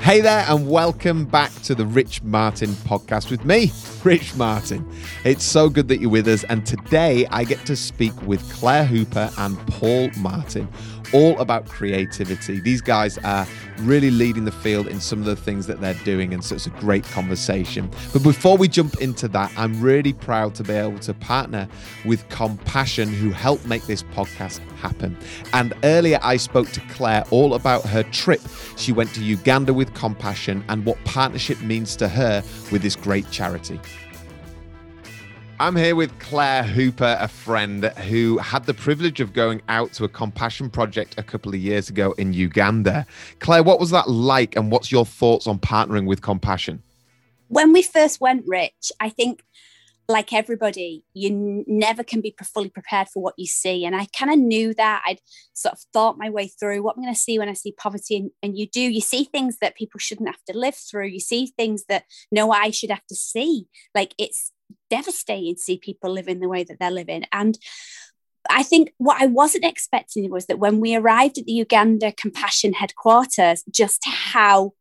Hey there, and welcome back to the Rich Martin podcast with me, Rich Martin. It's so good that you're with us, and today I get to speak with Claire Hooper and Paul Martin all about creativity. These guys are really leading the field in some of the things that they're doing, and so it's a great conversation. But before we jump into that, I'm really proud to be able to partner with Compassion, who helped make this podcast happen. And earlier, I spoke to Claire all about her trip. She went to Uganda with Compassion and what partnership means to her with this great charity. I'm here with Claire Hooper, a friend who had the privilege of going out to a compassion project a couple of years ago in Uganda. Claire, what was that like, and what's your thoughts on partnering with Compassion? When we first went, Rich, I think like everybody, you never can be fully prepared for what you see. And I kind of knew that. I'd sort of thought my way through what I'm going to see when I see poverty. And, and, you do, you see things that people shouldn't have to live through. You see things that no eye should have to see. Like it's devastating to see people living the way that they're living. And I think what I wasn't expecting was that when we arrived at the Uganda Compassion headquarters, just how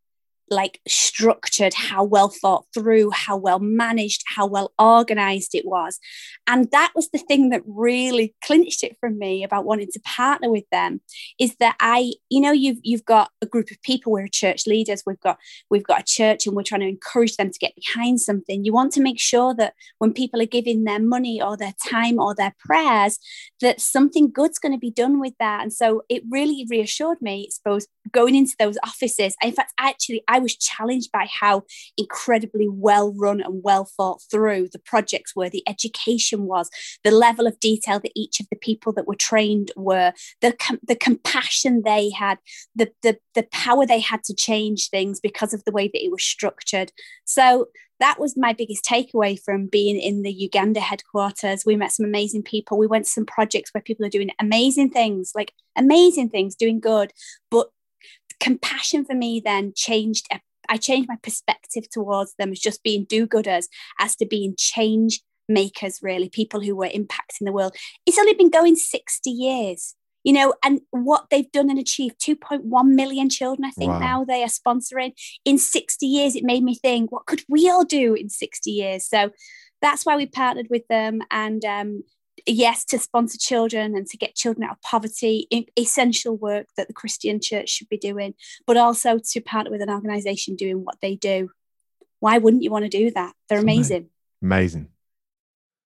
like structured, how well thought through, how well managed, how well organized it was. And that was the thing that really clinched it for me about wanting to partner with them is that I, you know, you've you've got a group of people, we're church leaders, we've got we've got a church and we're trying to encourage them to get behind something. You want to make sure that when people are giving their money or their time or their prayers, that something good's going to be done with that. And so it really reassured me, I suppose, going into those offices. In fact, actually, I was challenged by how incredibly well run and well thought through the projects were, the education was, the level of detail that each of the people that were trained were, the, com- the compassion they had, the, the, the power they had to change things because of the way that it was structured. So that was my biggest takeaway from being in the Uganda headquarters. We met some amazing people. We went to some projects where people are doing amazing things, like amazing things, doing good. But compassion for me then changed I changed my perspective towards them as just being do-gooders as to being change makers really people who were impacting the world. It's only been going 60 years you know and what they've done and achieved 2.1 million children i think wow. now they are sponsoring. In 60 years it made me think what could we all do in 60 years? So that's why we partnered with them and um, yes, to sponsor children and to get children out of poverty, essential work that the Christian church should be doing, but also to partner with an organization doing what they do. Why wouldn't you want to do that? They're amazing. Amazing.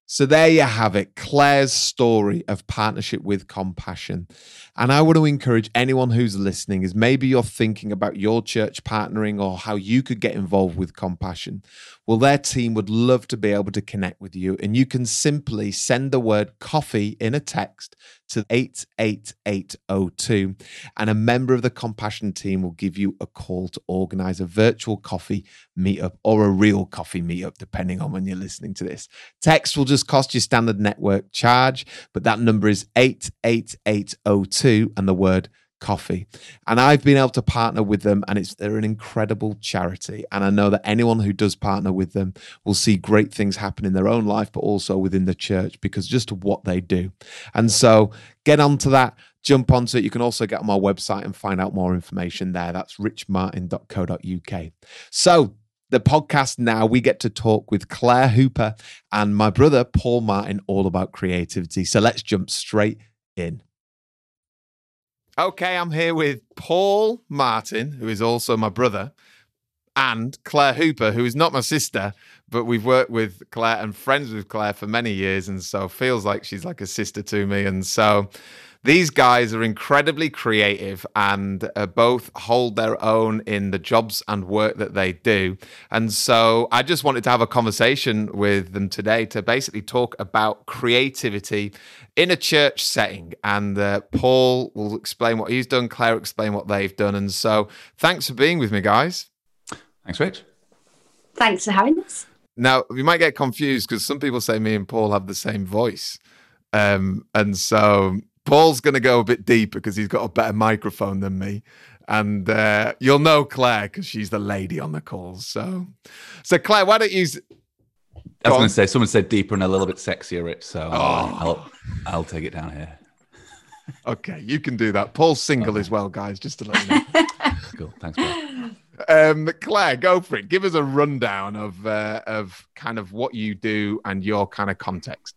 So there you have it, Claire's story of partnership with compassion. And I want to encourage anyone who's listening is maybe you're thinking about your church partnering or how you could get involved with compassion. Well, their team would love to be able to connect with you. And you can simply send the word coffee in a text to 88802. And a member of the compassion team will give you a call to organize a virtual coffee meetup or a real coffee meetup, depending on when you're listening to this. Text will just cost you standard network charge, but that number is 88802 and the word coffee. And I've been able to partner with them, and it's they're an incredible charity. And I know that anyone who does partner with them will see great things happen in their own life, but also within the church because just what they do. And so get onto that. Jump onto it. You can also get on my website and find out more information there. That's richmartin.co.uk. So the podcast now, we get to talk with Claire Hooper and my brother, Paul Martin, all about creativity. So let's jump straight in. Okay, I'm here with Paul Martin, who is also my brother, and Claire Hooper, who is not my sister, but we've worked with Claire and friends with Claire for many years, and so feels like she's like a sister to me. And so these guys are incredibly creative and uh, both hold their own in the jobs and work that they do. And so I just wanted to have a conversation with them today to basically talk about creativity in a church setting. And uh, Paul will explain what he's done, Claire will explain what they've done. And so thanks for being with me, guys. Thanks, Rich. Thanks for having us. Now, you might get confused because some people say me and Paul have the same voice. Um, and so Paul's going to go a bit deeper because he's got a better microphone than me. And uh, you'll know Claire because she's the lady on the calls. So, so Claire, why don't you? I was going to say someone said deeper and a little bit sexier, Rich. So oh. I'll I'll take it down here. Okay, you can do that. Paul's single okay. as well, guys. Just to let you know. cool. Thanks, Paul. um, Claire, go for it. Give us a rundown of uh, of kind of what you do and your kind of context.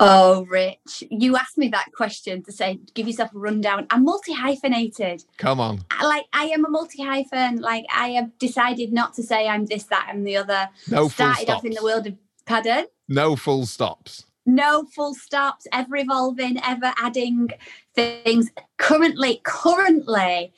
Oh, Rich, you asked me that question to say, give yourself a rundown. I'm multi hyphenated. Come on. Like, I am a multi hyphen. Like, I have decided not to say I'm this, that, and the other. No Started off in the world of, pardon? No full stops. No full stops, ever evolving, ever adding things. Currently, currently,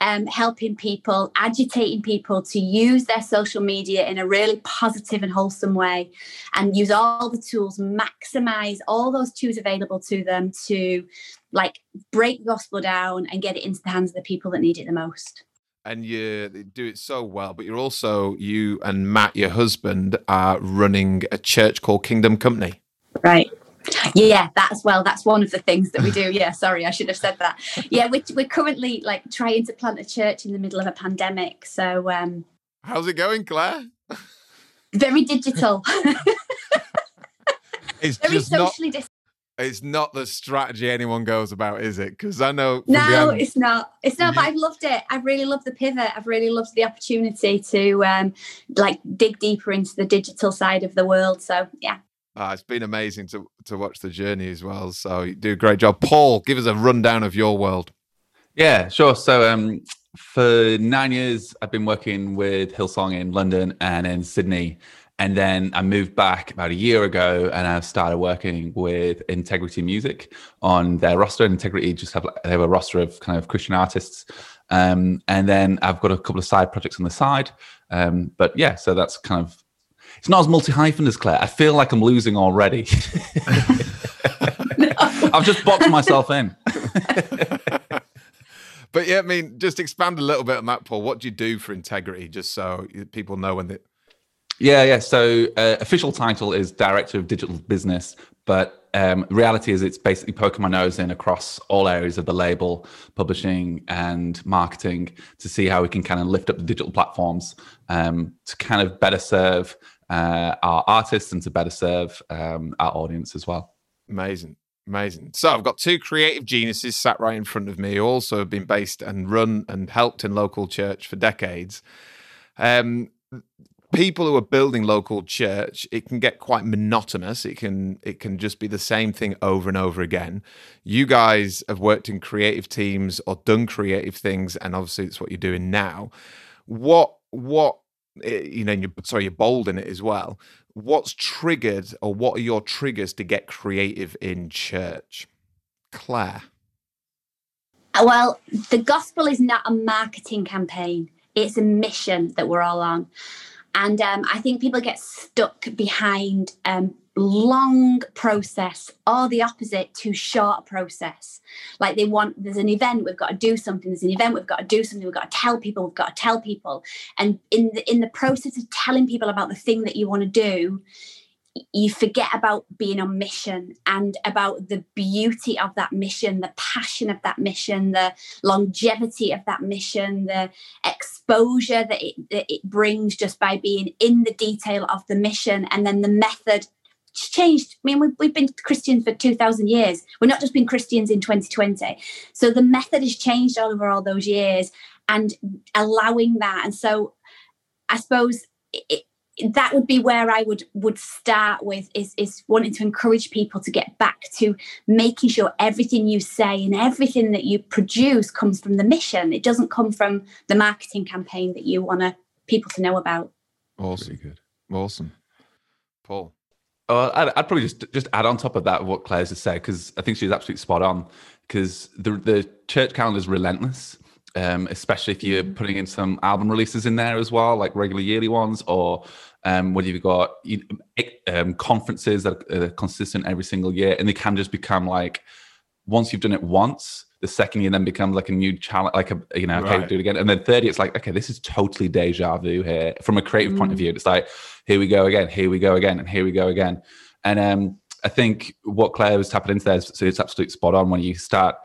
um, helping people, agitating people to use their social media in a really positive and wholesome way and use all the tools, maximize all those tools available to them to like break the gospel down and get it into the hands of the people that need it the most. And you do it so well but you're also you and matt your husband are running a church called kingdom company. Right yeah that as well that's one of the things that we do. Yeah sorry i should have said that. Yeah we're, we're currently like trying to plant a church in the middle of a pandemic so um how's it going claire? very digital. It's very just socially not, dis- it's not the strategy anyone goes about is it? Because i know no it's not. It's not but i've loved it. I've really loved the pivot. I've really loved the opportunity to um like dig deeper into the digital side of the world. So yeah uh, it's been amazing to to watch the journey as well. So you do a great job, Paul. Give us a rundown of your world. Yeah, sure. So um, for nine years, I've been working with Hillsong in London and in Sydney, and then I moved back about a year ago, and I started working with Integrity Music on their roster. Integrity just have they have a roster of kind of Christian artists, um, and then I've got a couple of side projects on the side. Um, but yeah, so that's kind of it's not as multi hyphen as Claire. I feel like I'm losing already. no. I've just boxed myself in. but yeah, I mean, just expand a little bit on that, Paul. What do you do for integrity, just so people know when they. Yeah, yeah. So uh, official title is director of digital business, but um, reality is it's basically poking my nose in across all areas of the label, publishing and marketing to see how we can kind of lift up the digital platforms um, to kind of better serve uh, our artists and to better serve um, our audience as well. Amazing. Amazing. So I've got two creative geniuses sat right in front of me, who also have been based and run and helped in local church for decades. Um, people who are building local church, it can get quite monotonous. It can it can just be the same thing over and over again. You guys have worked in creative teams or done creative things, and obviously it's what you're doing now. What what Eh, you know, you're, sorry, you're bold in it as well. What's triggered, or what are your triggers to get creative in church, Claire? Uh, well, the gospel is not a marketing campaign; it's a mission that we're all on, and um, I think people get stuck behind um, long process or the opposite to short process. Like they want there's an event we've got to do something there's an event we've got to do something we've got to tell people we've got to tell people. And in the in the process of telling people about the thing that you want to do you forget about being on mission and about the beauty of that mission, the passion of that mission, the longevity of that mission, the exposure that it, that it brings just by being in the detail of the mission, and then the method changed. I mean, we've, we've been Christians for 2,000 years. We're not just been Christians in 2020. So the method has changed all over all those years and allowing that. And so I suppose it, that would be where I would would start with is is wanting to encourage people to get back to making sure everything you say and everything that you produce comes from the mission. It doesn't come from the marketing campaign that you want people to know about. Awesome, good, awesome, Paul. Oh, I'd, I'd, probably just just add on top of that what Claire's just said because I think she's absolutely spot on. Because the the church calendar is relentless, um, especially if you're mm. putting in some album releases in there as well, like regular yearly ones, or um, whether you've got um, conferences that are consistent every single year, and they can just become like once you've done it once, the second year then becomes like a new challenge, like a you know, okay, right. do it again, and then third year it's like okay, this is totally deja vu here from a creative mm. point of mm. view. It's like here we go again, here we go again, and here we go again. And um, I think what Claire was tapping into there, so it's absolutely spot on when you start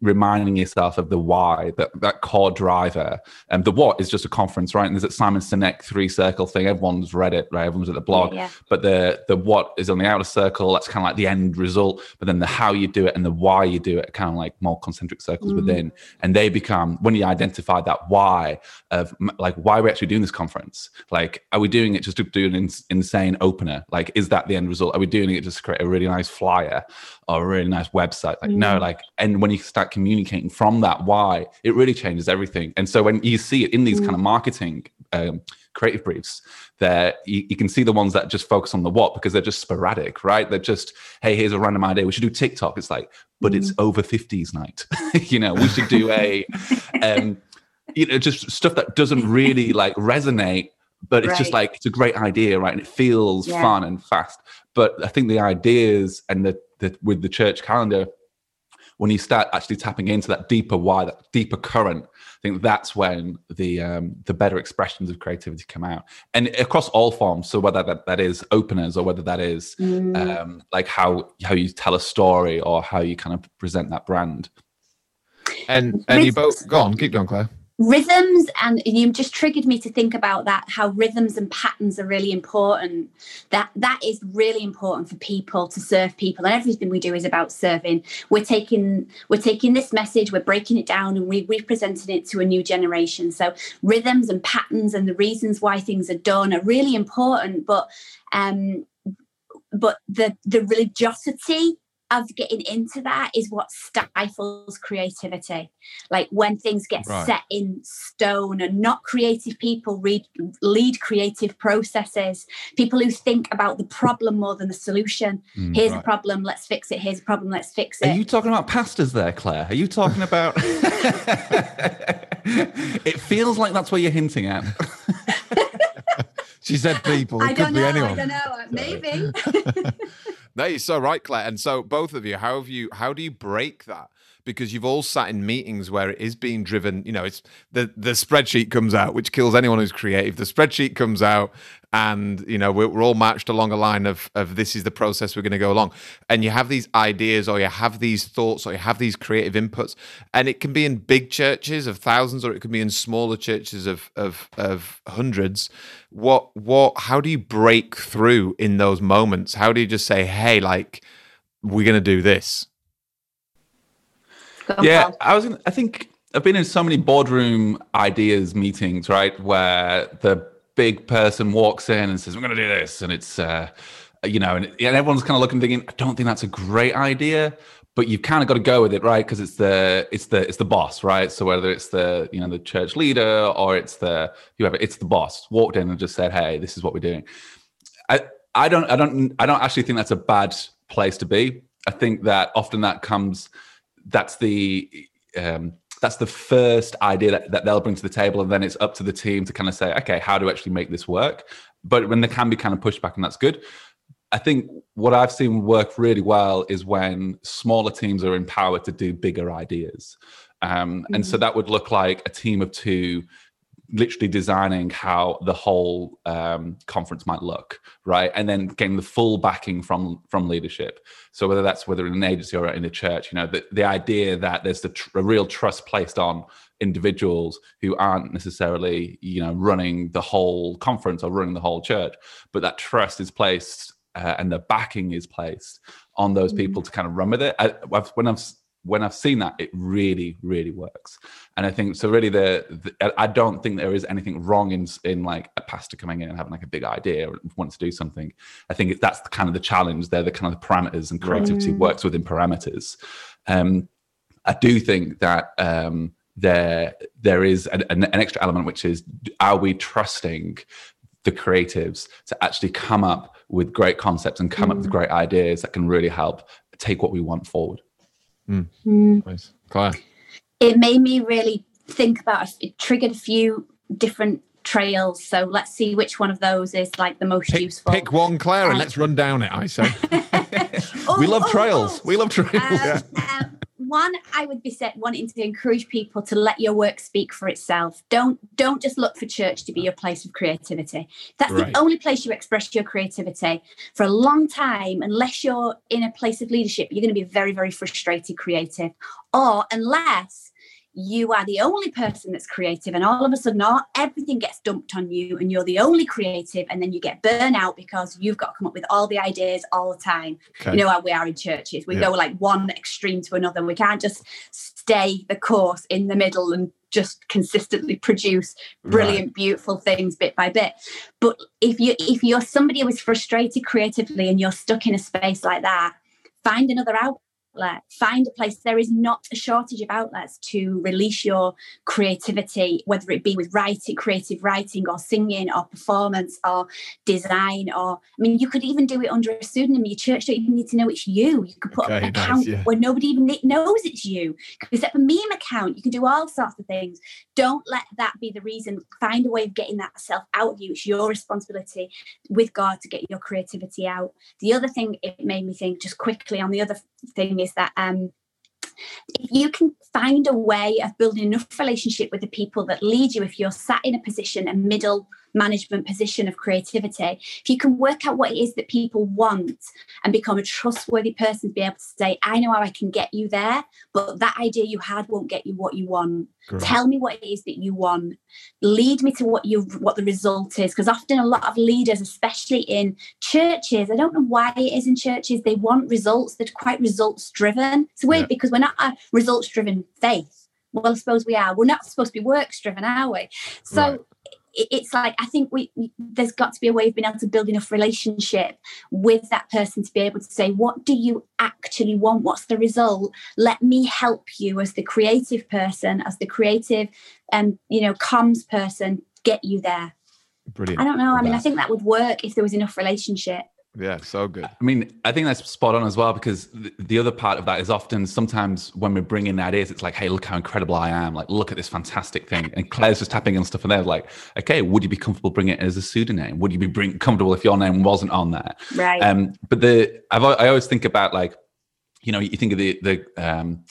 reminding yourself of the why, that that core driver. And the what is just a conference, right? And there's that Simon Sinek three circle thing. Everyone's read it, right? Everyone's at the blog. Yeah. But the the what is on the outer circle. That's kind of like the end result. But then the how you do it and the why you do it, are kind of like more concentric circles Mm. within. And they become when you identify that why of like why we're actually doing this conference. Like, are we doing it just to do an ins- insane opener? Like, is that the end result? Are we doing it just to create a really nice flyer or a really nice website? Like, no, Mm. like, and when you start communicating from that why, it really changes everything. And so when you see it in these Mm. kind of marketing um, creative briefs, there you, you can see the ones that just focus on the what because they're just sporadic, right? They're just, hey, here's a random idea. We should do TikTok. It's like, but it's Mm. over 50s night. you know, we should do a um, you know, just stuff that doesn't really like resonate, but it's just like it's a great idea, right? And it feels Yeah. fun and fast. But I think the ideas and the, the with the church calendar, when you start actually tapping into that deeper why, that deeper current, I think that's when the um, the better expressions of creativity come out, and across all forms. So whether that, that is openers or whether that is Mm. um, like how how you tell a story or how you kind of present that brand. And and you both go on, keep going, Claire. Rhythms and you just triggered me to think about that how rhythms and patterns are really important. That that is really important for people to serve people and everything we do is about serving. We're taking we're taking this message we're breaking it down and we're representing it to a new generation. So rhythms and patterns and the reasons why things are done are really important but um but the the religiosity of getting into that is what stifles creativity like when things get Right. set in stone and not creative people read lead creative processes people who think about the problem more than the solution Mm, here's a problem let's fix it here's a problem let's fix it. Are you talking about pastors there, Claire? Are you talking about? it feels like that's what you're hinting at. She said people. It i could don't be know anyone. i don't know maybe No, you're so right, Claire. And so both of you, how have you how do you break that? Because you've all sat in meetings where it is being driven, you know, it's the the spreadsheet comes out, which kills anyone who's creative. The spreadsheet comes out and you know, we're, we're all marched along a line of of this is the process we're going to go along. And you have these ideas or you have these thoughts or you have these creative inputs. And it can be in big churches of thousands or it can be in smaller churches of of of hundreds. What what how do you break through in those moments? How do you just say, hey, like we're gonna do this? Go yeah, Paul. I was. Gonna, I think I've been in so many boardroom ideas meetings, right, where the big person walks in and says, "We're going to do this," and it's, uh, you know, and, and everyone's kind of looking, thinking, "I don't think that's a great idea." But you've kind of got to go with it, right? Because it's the it's the it's the boss, right? So whether it's the you know the church leader or it's the whoever, it's the boss walked in and just said, "Hey, this is what we're doing." I I don't I don't I don't actually think that's a bad place to be. I think that often that comes that's the um, that's the first idea that, that they'll bring to the table, and then it's up to the team to kind of say, okay, how do we actually make this work? But when there can be kind of pushback, and that's good. I think what I've seen work really well is when smaller teams are empowered to do bigger ideas. Um, And so that would look like a team of two literally designing how the whole um, conference might look, right? And then getting the full backing from from leadership. So whether that's whether in an agency or in a church, you know, the, the idea that there's the tr- a real trust placed on individuals who aren't necessarily, you know, running the whole conference or running the whole church, but that trust is placed uh, and the backing is placed on those people to kind of run with it. I, I've, when I've when I've seen that, it really, really works. And I think so. Really, the, the I don't think there is anything wrong in in like a pastor coming in and having like a big idea or wants to do something. I think that's the kind of the challenge. They're the kind of the parameters, and creativity Mm. works within parameters. Um, I do think that um, there there is an, an, an extra element, which is are we trusting the creatives to actually come up with great concepts and come up with great ideas that can really help take what we want forward. Mm. Nice. Claire. it made me really think about it triggered a few different trails so let's see which one of those is like the most Pick, useful pick one, Claire, and Um, let's run down it, I say. Oh, we love oh, trails. oh. We love trails. Um, um, one i would be set wanting to encourage people to let your work speak for itself. Don't don't just look for church to be your place of creativity. That's right. the only place you express your creativity for a long time unless you're in a place of leadership you're going to be very very frustrated creative. Or unless you are the only person that's creative and all of a sudden all, everything gets dumped on you and you're the only creative and then you get burnout because you've got to come up with all the ideas all the time okay. you know how we are in churches we yeah. go like one extreme to another we can't just stay the course in the middle and just consistently produce brilliant right. beautiful things bit by bit but if you if you're somebody who is frustrated creatively and you're stuck in a space like that find another out outlet. Find a place. There is not a shortage of outlets to release your creativity, whether it be with writing, creative writing, or singing, or performance, or design. Or I mean, you could even do it under a pseudonym. Your church don't even need to know it's you. You could put okay, an nice, account yeah. where nobody even knows it's you. You set up a meme account. You can do all sorts of things. Don't let that be the reason. Find a way of getting that self out of you. It's your responsibility with God to get your creativity out. The other thing it made me think just quickly on the other thing is that um, if you can find a way of building enough relationship with the people that lead you, if you're sat in a position, a middle management position of creativity, if you can work out what it is that people want and become a trustworthy person to be able to say, I know how I can get you there, but that idea you had won't get you what you want. Great. Tell me what it is that you want. Lead me to what you what the result is. Because often a lot of leaders, especially in churches, I don't know why it is in churches, they want results. They're quite results driven. It's weird yeah. because we're not a results driven faith. Well, I suppose we are. We're not supposed to be works driven, are we? So right it's like I think we, we, there's got to be a way of being able to build enough relationship with that person to be able to say, what do you actually want? What's the result? Let me help you as the creative person, as the creative and um, you know comms person, get you there. Brilliant. I don't know. I mean, I think that would work if there was enough relationship. Yeah, so good. I mean, I think that's spot on as well because the, the, other part of that is often sometimes when we bring in ideas, it's like, hey, look how incredible I am. Like, look at this fantastic thing. And Claire's just tapping on stuff and they're like, okay, would you be comfortable bringing it as a pseudonym? Would you be bring, comfortable if your name wasn't on there? Right. Um, but the I've, I always think about like, you know, you think of the the um,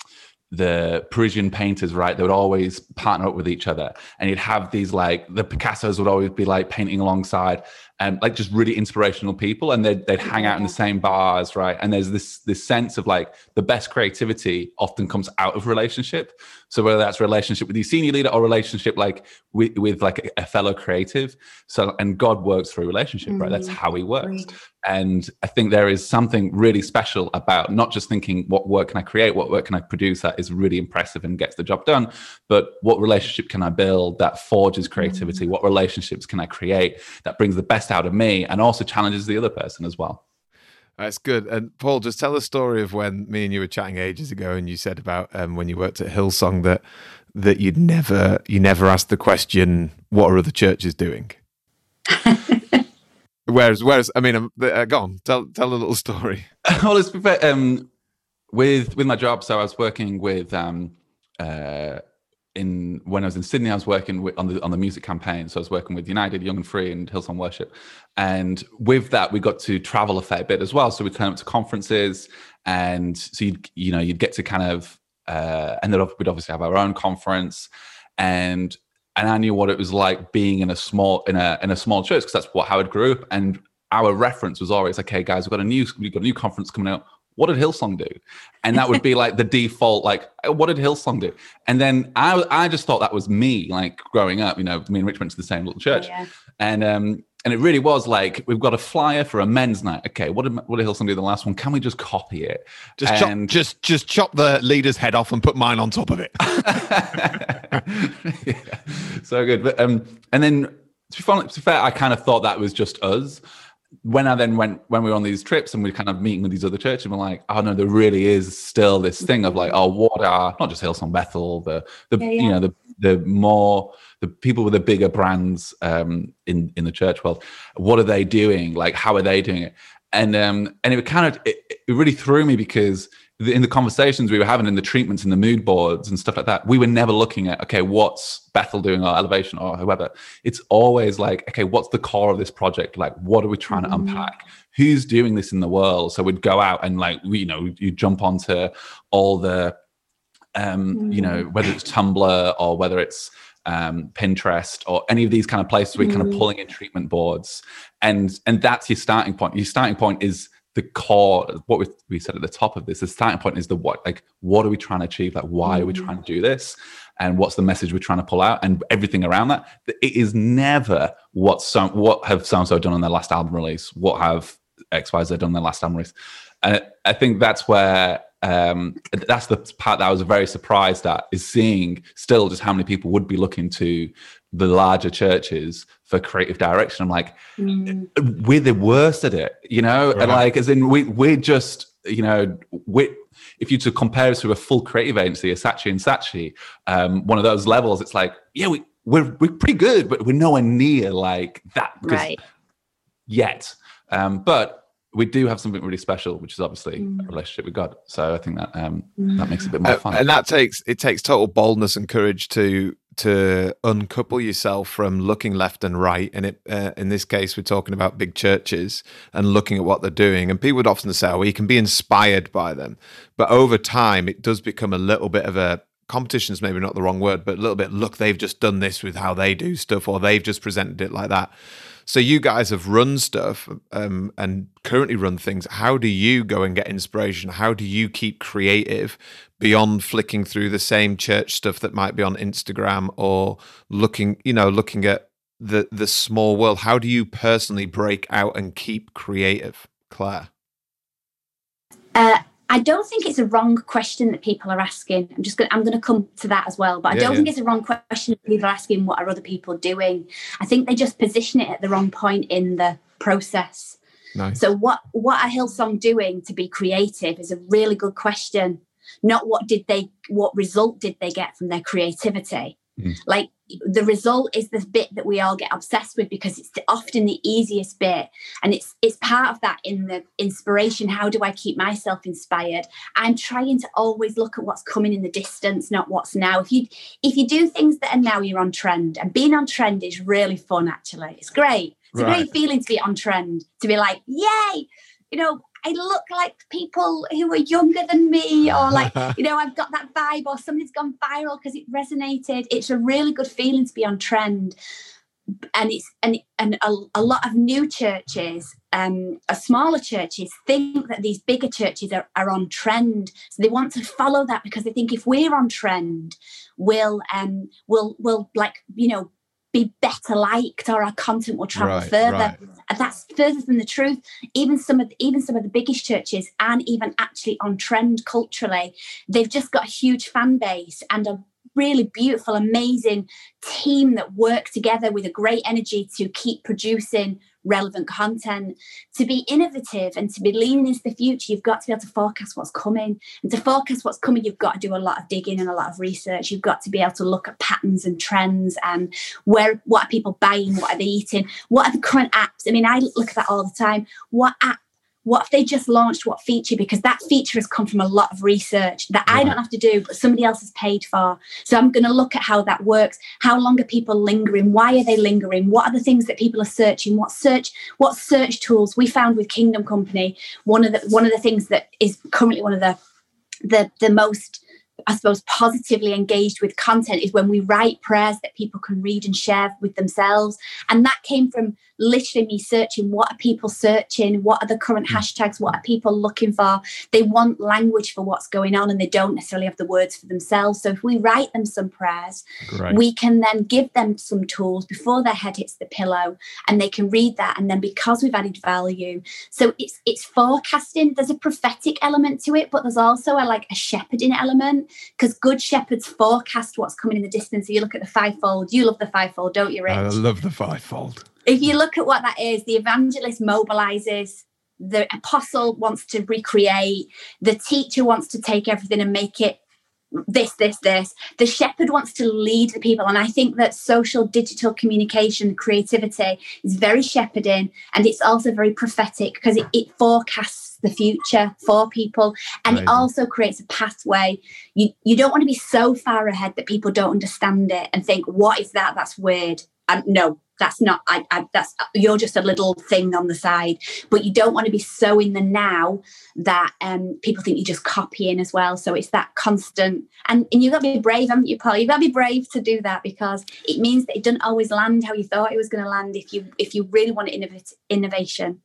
the Parisian painters, right? They would always partner up with each other, and you'd have these like the Picassos would always be like painting alongside, and like just really inspirational people, and they'd they'd hang out in the same bars, right? And there's this this sense of like the best creativity often comes out of relationship. So whether that's relationship with your senior leader or relationship like with, with like a, fellow creative, so and God works through relationship, mm-hmm. right? That's mm. how He works. And I think there is something really special about not just thinking, what work can I create? What work can I produce that is really impressive and gets the job done? But what relationship can I build that forges creativity? Mm-hmm. What relationships can I create that brings the best out of me and also challenges the other person as well? That's good. And Paul, just tell the story of when me and you were chatting ages ago, and you said about um, when you worked at Hillsong that that you'd never you never asked the question, "What are other churches doing?" Whereas, whereas, I mean, um, uh, go on, tell tell a little story. well, it's um, with with my job. So I was working with um, uh, in when I was in Sydney, I was working with, on the on the music campaign. So I was working with United, Young and Free, and Hillsong Worship. And with that, we got to travel a fair bit as well. So we would turn up to conferences, and so you you know you'd get to kind of uh, and then we'd obviously have our own conference, and and I knew what it was like being in a small in a in a small church because that's what Howard grew up. And our reference was always, okay, guys, we've got a new we've got a new conference coming out. What did Hillsong do? And that would be like the default, like, what did Hillsong do? And then I I just thought that was me, like growing up. You know, me and Rich went to the same little church, oh, yeah. and um, and it really was like we've got a flyer for a men's night. Okay, what did what did Hillsong do the last one? Can we just copy it? Just and... chop, just just chop the leader's head off and put mine on top of it. yeah, so good. But um, and then to be, to be fair, I kind of thought that was just us. When I then went when we were on these trips and we are kind of meeting with these other churches, we're like, oh no, there really is still this thing of like, oh, what are not just Hillsong Bethel, the the yeah, yeah. you know the the more the people with the bigger brands um, in in the church world, what are they doing? Like, how are they doing it? And um, and it kind of it, it really threw me because in the conversations we were having in the treatments and the mood boards and stuff like that, we were never looking at, okay, what's Bethel doing or Elevation or whoever. It's always like, okay, what's the core of this project? Like, what are we trying to mm-hmm. unpack? Who's doing this in the world? So we'd go out and like, we, you know, you jump onto all the um, you know, whether it's Tumblr or whether it's um, Pinterest or any of these kind of places where you're kind of mm. pulling in treatment boards, and and that's your starting point. Your starting point is the core. What we, we said at the top of this, the starting point is the what. Like, what are we trying to achieve? Like, why are we mm. trying to do this? And what's the message we're trying to pull out? And everything around that. It is never what some what have so and so done on their last album release. What have X Y Z done on their last album release? And I think that's where um, that's the part that I was very surprised at is seeing still just how many people would be looking to the larger churches for creative direction. I'm like, mm. we're the worst at it, you know, right. and like as in we we're just you know we if you to compare us to a full creative agency, a Saatchi and Saatchi, um, one of those levels, it's like yeah we we're we're pretty good, but we're nowhere near like that right. yet. Um, but we do have something really special, which is obviously mm. a relationship with God. So I think that um, mm. that makes it a bit more uh, fun. And that takes it takes total boldness and courage to to uncouple yourself from looking left and right. And it uh, in this case, we're talking about big churches and looking at what they're doing. And people would often say, "Oh, you can be inspired by them," but over time, it does become a little bit of a competition is maybe not the wrong word, but a little bit. Look, they've just done this with how they do stuff, or they've just presented it like that. So you guys have run stuff um, and currently run things. How do you go and get inspiration? How do you keep creative beyond flicking through the same church stuff that might be on Instagram or looking, you know, looking at the the small world? How do you personally break out and keep creative, Claire? Uh, I don't think it's a wrong question that people are asking. I'm just going. I'm going to come to that as well. But I yeah, don't yeah. think it's a wrong question that people are asking. What are other people doing? I think they just position it at the wrong point in the process. Nice. So what what are Hillsong doing to be creative is a really good question. Not what did they what result did they get from their creativity? Mm. Like the result is the bit that we all get obsessed with because it's often the easiest bit. And it's it's part of that in the inspiration how do i keep myself inspired? I'm trying to always look at what's coming in the distance not what's now. If you if you do things that are now you're on trend. And being on trend is really fun actually. It's great. It's right. a great feeling to be on trend to be like yay! You know I look like people who are younger than me, or like, you know, I've got that vibe, or something's gone viral because it resonated. It's a really good feeling to be on trend. And it's and and a, a lot of new churches, um, a smaller churches think that these bigger churches are, are on trend, so they want to follow that because they think if we're on trend, we'll um we'll will like you know be better liked or our content will travel right, further. right. and that's further than the truth. Even some of even some of the biggest churches and even actually on trend culturally. They've just got a huge fan base and a really beautiful amazing team that work together with a great energy to keep producing relevant content. To be innovative and to be leaning into the future, you've got to be able to forecast what's coming. And to forecast what's coming, you've got to do a lot of digging and a lot of research. You've got to be able to look at patterns and trends and where what are people buying, what are they eating, what are the current apps. I mean, I look at that all the time. What app what if they just launched what feature? Because that feature has come from a lot of research that i don't have to do but somebody else has paid for. So i'm going to look at how that works. How long are people lingering? Why are they lingering? What are the things that people are searching? What search what search tools? We found with kingdom company one of the one of the things that is currently one of the the the most I suppose, positively engaged with content is when we write prayers that people can read and share with themselves. And that came from literally me searching what are people searching what are the current hmm. hashtags what are people looking for they want language for what's going on and they don't necessarily have the words for themselves so if we write them some prayers Great. we can then give them some tools before their head hits the pillow and they can read that and then because we've added value so it's it's forecasting there's a prophetic element to it but there's also a like a shepherding element because good shepherds forecast what's coming in the distance. So you look at the fivefold you love the fivefold don't you rich? I love the fivefold. If you look at what that is, the evangelist mobilizes, the apostle wants to recreate, the teacher wants to take everything and make it this, this, this. The shepherd wants to lead the people. And I think that social, digital communication, creativity is very shepherding and it's also very prophetic because it, it forecasts the future for people and Amazing. it also creates a pathway. You, you don't want to be so far ahead that people don't understand it and think, what is that? That's weird. And no, that's not I, I, that's you're just a little thing on the side. But you don't want to be so in the now that um, people think you're just copying as well. So it's that constant and, and you've got to be brave haven't you paul? You've got to be brave to do that because it means that it doesn't always land how you thought it was going to land if you if you really want to innovate innovation.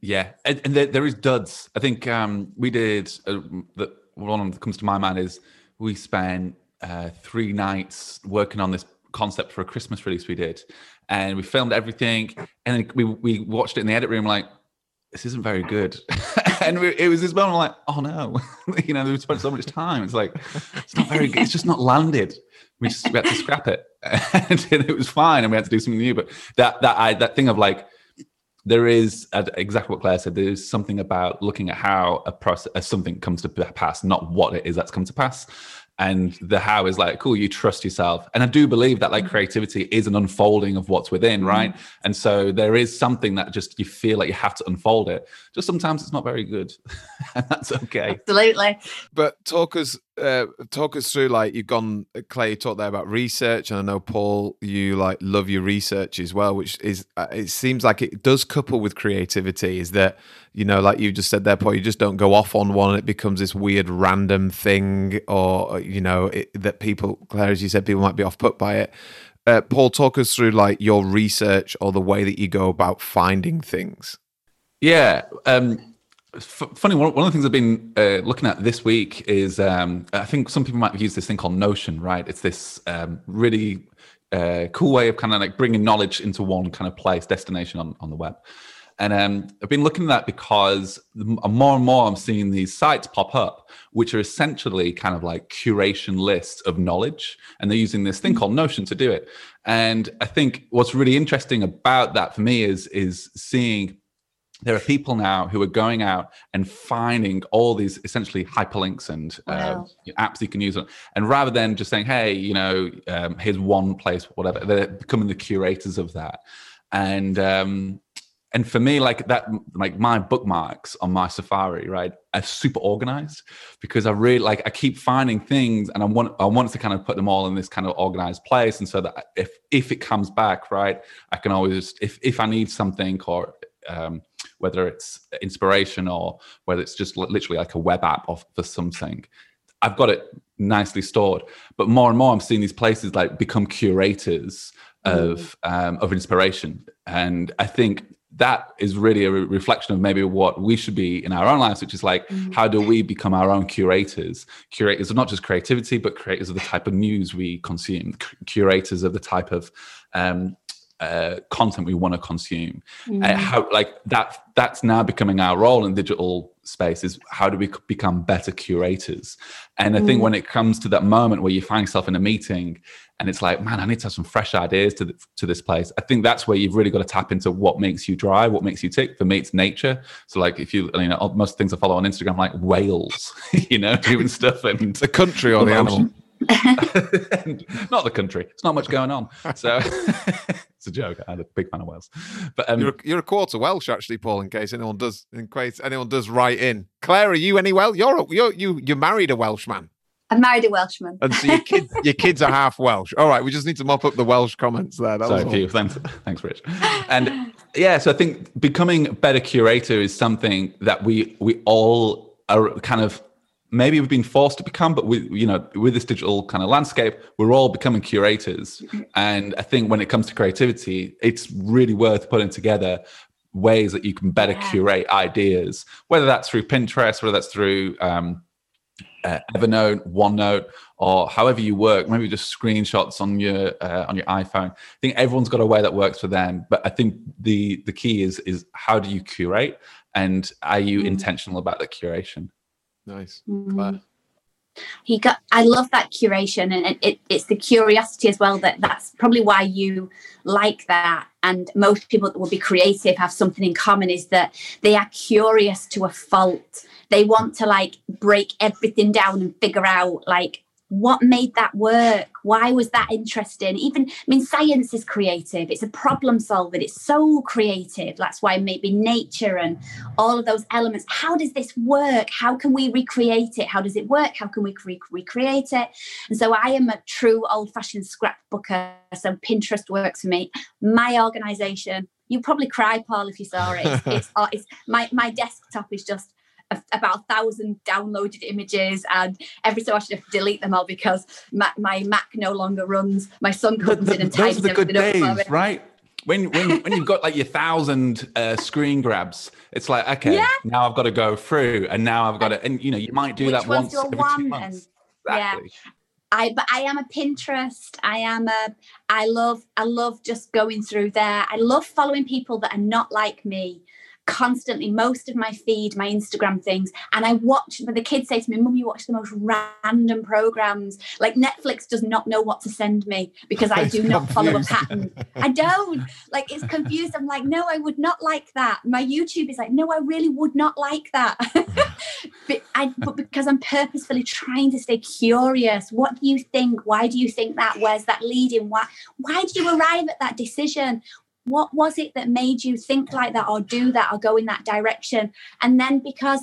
Yeah and, and there, there is duds. I think um, we did uh, the one that comes to my mind is we spent uh, three nights working on this concept for a Christmas release we did, and we filmed everything, and we we watched it in the edit room like. This isn't very good, and we, it was this moment like, oh no, you know, we spent so much time. It's like it's not very good. It's just not landed. We just we had to scrap it, and it was fine, and we had to do something new. But that that I that thing of like there is exactly what Claire said. There is something about looking at how a process, something comes to pass, not what it is that's come to pass and the how is like cool you trust yourself. And i do believe that like mm. creativity is an unfolding of what's within mm-hmm. right? And so there is something that just you feel like you have to unfold it. Just sometimes it's not very good. And that's okay. Absolutely. But talk us uh, talk us through like you've gone Claire you talked there about research and i know paul you like love your research as well which is uh, it seems like it does couple with creativity is that you know like you just said there paul you just don't go off on one and it becomes this weird random thing or you know it, that people claire as you said people might be off put by it. Uh, paul talk us through like your research or the way that you go about finding things. Yeah um funny one, one of the things I've been uh, looking at this week is um, I think some people might have used this thing called Notion, right? It's this um, really uh, cool way of kind of like bringing knowledge into one kind of place, destination on, on the web. And um, I've been looking at that because more and more I'm seeing these sites pop up, which are essentially kind of like curation lists of knowledge. And they're using this thing mm-hmm. called Notion to do it. And I think what's really interesting about that for me is, is seeing there are people now who are going out and finding all these essentially hyperlinks and uh, apps you can use and rather than just saying hey you know um, here's one place whatever they're becoming the curators of that. And um, and for me like that like my bookmarks on my safari right are super organized because i really like i keep finding things and i want i want to kind of put them all in this kind of organized place. And so that if if it comes back right i can always if if i need something or um, whether it's inspiration or whether it's just literally like a web app of for something. I've got it nicely stored, but more and more I'm seeing these places like become curators of mm. um, of inspiration, and I think that is really a re- reflection of maybe what we should be in our own lives, which is like, mm. how do we become our own curators? Curators of not just creativity, but curators of the type of news we consume, C- curators of the type of um, uh, content we want to consume. Mm. Uh, how like that that's now becoming our role in digital space is how do we become better curators? And I think mm. when it comes to that moment where you find yourself in a meeting and it's like, man, I need to have some fresh ideas to the, to this place. I think that's where you've really got to tap into what makes you drive, what makes you tick. For me, it's nature. So like if you, you know, most things I follow on Instagram, like whales, you know, doing stuff and the country or the animal. not the country. It's not much going on. So it's a joke. I'm a big fan of Wales. But um, you're, a, you're, a, quarter Welsh, actually, Paul. In case anyone does, in case anyone does write in, Claire, are you any Welsh? You're you're you you married a Welshman. I married a Welshman. And so your kids, your kids are half Welsh. All right, we just need to mop up the Welsh comments there. That so few. Thanks, thanks, Rich. And yeah, so I think becoming a better curator is something that we we all are kind of maybe we've been forced to become but we you know with this digital kind of landscape we're all becoming curators. And i think when it comes to creativity it's really worth putting together ways that you can better yeah. curate ideas whether that's through pinterest whether that's through um, uh, evernote onenote or however you work maybe just screenshots on your uh, on your iphone. I think everyone's got a way that works for them but i think the the key is is how do you curate? And are you mm. intentional about the curation Nice. Mm. He got. I love that curation, and it, it, it's the curiosity as well. That that's probably why you like that. And most people that will be creative have something in common: is that they are curious to a fault. They want to like break everything down and figure out like what made that work? Why was that interesting? Even i mean science is creative. It's a problem solving. It's so creative. That's why maybe nature and all of those elements. How does this work? How can we recreate it? How does it work? How can we re- recreate it? And so i am a true old-fashioned scrapbooker so pinterest works for me. My organization you probably cry paul if you saw it. It's, it's, it's my, my desktop is just about a thousand downloaded images, and every so often I have to delete them all because my, my Mac no longer runs. My son comes in and types Those are the good days, right? When, when, when you've got like your thousand uh, screen grabs, it's like okay, yeah. now I've got to go through, and now I've got to, and you know, you might do Which that once every one? two months. And, exactly. Yeah. I but I am a Pinterest. I am a I love I love just going through there. I love following people that are not like me constantly most of my feed my instagram things and i watch but the kids say to me mum you watch the most random programs. Like netflix does not know what to send me because i do not follow a pattern. I don't. Like it's confused. I'm like no i would not like that. My youtube is like no i really would not like that. But i but because i'm purposefully trying to stay curious. What do you think? Why do you think that? Where's that leading? Why why did you arrive at that decision what was it that made you think like that or do that or go in that direction? And then because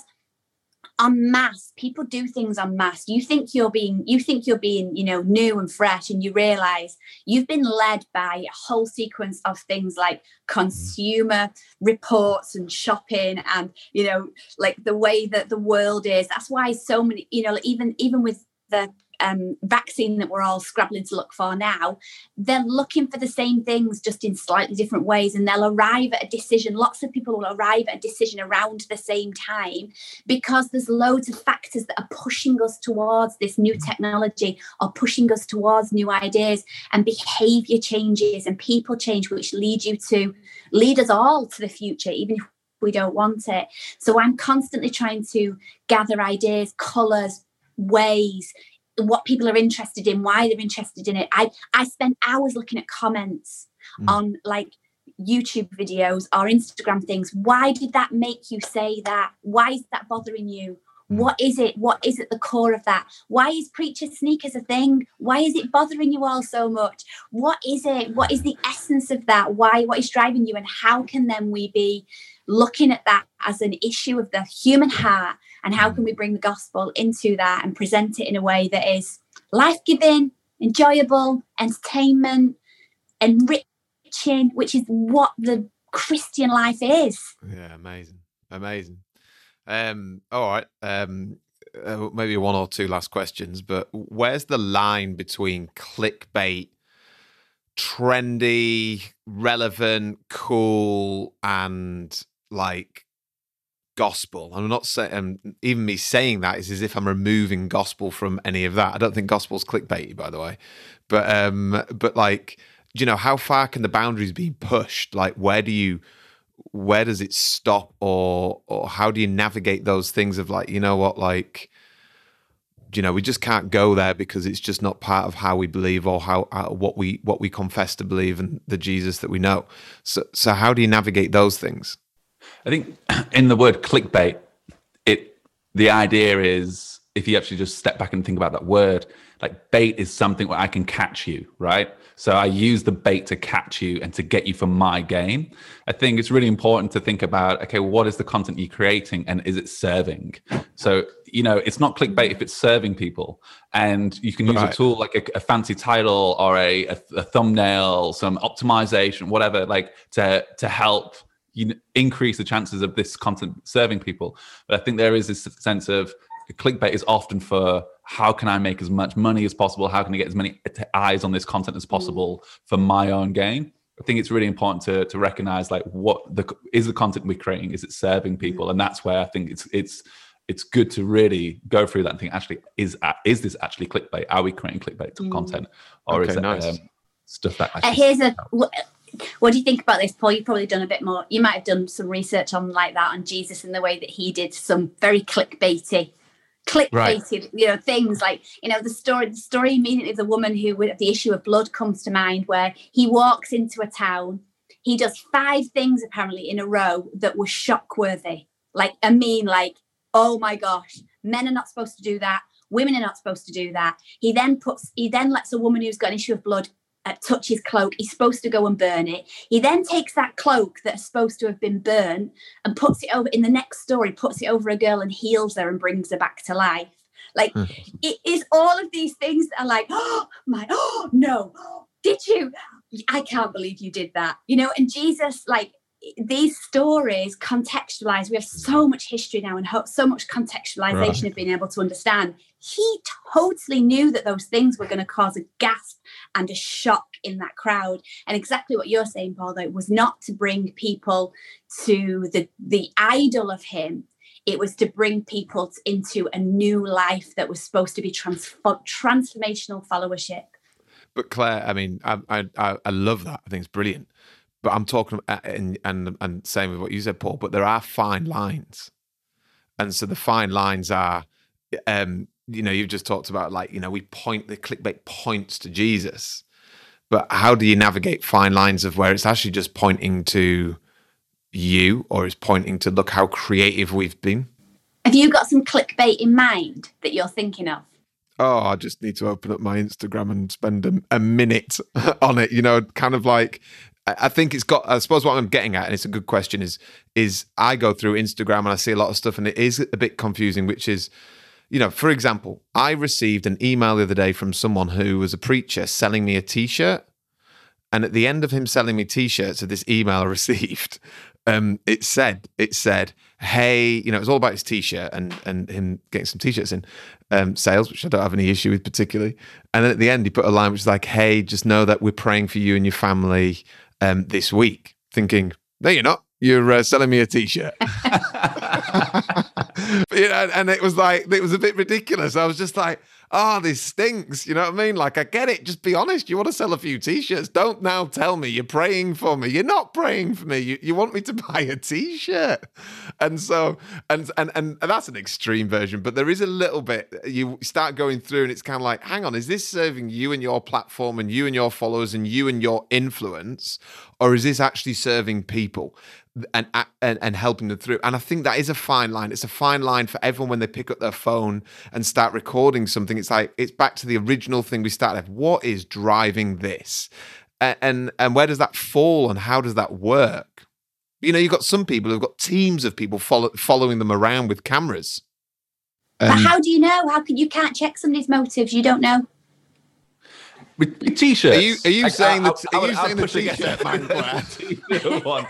en mass people do things on mass you think you're being you think you're being you know new and fresh and you realize you've been led by a whole sequence of things like consumer reports and shopping and you know like the way that the world is. That's why so many you know even even with the um, vaccine that we're all scrabbling to look for now, they're looking for the same things just in slightly different ways. And they'll arrive at a decision. Lots of people will arrive at a decision around the same time because there's loads of factors that are pushing us towards this new technology or pushing us towards new ideas and behavior changes and people change, which lead you to lead us all to the future, even if we don't want it. So I'm constantly trying to gather ideas, colours, ways what people are interested in, why they're interested in it. I I spend hours looking at comments mm. on like YouTube videos or Instagram things. Why did that make you say that? Why is that bothering you? Mm. What is it? What is at the core of that? Why is preacher sneakers a thing? Why is it bothering you all so much? What is it? What is the essence of that? Why? What is driving you? And how can then we be looking at that as an issue of the human heart and how can we bring the gospel into that and present it in a way that is life-giving enjoyable entertainment enriching which is what the christian life is. Yeah amazing amazing. Um all right um uh, maybe one or two last questions but where's the line between clickbait trendy relevant cool and like gospel. I'm not saying, um, even me saying that is as if I'm removing gospel from any of that. I don't think gospel's clickbaity, by the way. But, um, but like, you know, how far can the boundaries be pushed? Like, where do you, where does it stop, or, or how do you navigate those things of like, you know what, like, you know, we just can't go there because it's just not part of how we believe or how uh, what we what we confess to believe and the Jesus that we know. So, so how do you navigate those things? I think in the word clickbait, it the idea is if you actually just step back and think about that word, like bait is something where I can catch you, right? So I use the bait to catch you and to get you for my game. I think it's really important to think about okay, what is the content you're creating and is it serving? So, you know, it's not clickbait if it's serving people. And you can use right. a tool like a, a, fancy title or a, a, a thumbnail, some optimization, whatever, like to to help you increase the chances of this content serving people. But I think there is this sense of clickbait is often for how can I make as much money as possible? How can I get as many eyes on this content as possible for my own gain? I think it's really important to to recognize like what the is the content we're creating is it serving people, and that's where I think it's it's it's good to really go through that and think actually is is this actually clickbait? Are we creating clickbait mm. content, or okay, is it nice. um, stuff that? Uh, here's a what do you think about this, Paul? You've probably done a bit more. You might have done some research on like that on Jesus and the way that he did some very clickbaity, clickbaity, right. you know, things like you know the story. The story immediately of the woman who, with the issue of blood, comes to mind, where he walks into a town. He does five things apparently in a row that were shockworthy. Like I mean, like oh my gosh, men are not supposed to do that Women are not supposed to do that. He then puts, he then lets a woman who's got an issue of blood uh, touch his cloak. He's supposed to go and burn it. He then takes that cloak that's supposed to have been burned and puts it over in the next story, puts it over a girl and heals her and brings her back to life. Like Hmm. it is all of these things that are like, oh my, oh no, did you? I can't believe you did that. You know, and Jesus, like these stories contextualize. We have so much history now and ho- so much contextualization of being able to understand. He totally knew that those things were going to cause a gasp and a shock in that crowd. And exactly what you're saying, Paul, though, was not to bring people to the the idol of him. It was to bring people into a new life that was supposed to be transfor- transformational followership. But Claire, I mean, I I I love that. I think it's brilliant. But I'm talking and and and same with what you said, Paul. But there are fine lines, and so the fine lines are, um, you know, you've just talked about like you know we point the clickbait points to Jesus, but how do you navigate fine lines of where it's actually just pointing to you, or is pointing to look how creative we've been? Have you got some clickbait in mind that you're thinking of? oh, I just need to open up my Instagram and spend a, a minute on it. You know, kind of like I think it's got. I suppose what I'm getting at, and it's a good question, is is I go through Instagram and I see a lot of stuff, and it is a bit confusing. Which is, you know, for example, I received an email the other day from someone who was a preacher selling me a T-shirt, and at the end of him selling me T-shirts, of this email I received, um, it said, it said, hey, you know, it was all about his T-shirt and and him getting some T-shirts in um, sales, which I don't have any issue with particularly. And then at the end, he put a line which is like, hey, just know that we're praying for you and your family um, this week. Thinking, no, you're not. You're uh, selling me a T-shirt. you know, and it was like it was a bit ridiculous. I was just like, oh, this stinks. You know what I mean? Like, I get it. Just be honest. You want to sell a few t-shirts. Don't now tell me you're praying for me. You're not praying for me. You, you want me to buy a t-shirt. And so, and, and, and that's an extreme version, but there is a little bit, you start going through and it's kind of like, hang on, is this serving you and your platform and you and your followers and you and your influence? Or is this actually serving people? And, and and helping them through. And I think that is a fine line. It's a fine line for everyone when they pick up their phone and start recording something. It's like it's back to the original thing we started. with. What is driving this, and and, and where does that fall, and how does that work? You know, you've got some people who've got teams of people follow, following them around with cameras. but how do you know? How can you can't check somebody's motives? You don't know. With, with t-shirts. Are you- are you I- saying I- that- I are you I'd saying the push against t-shirt man, t-shirt one.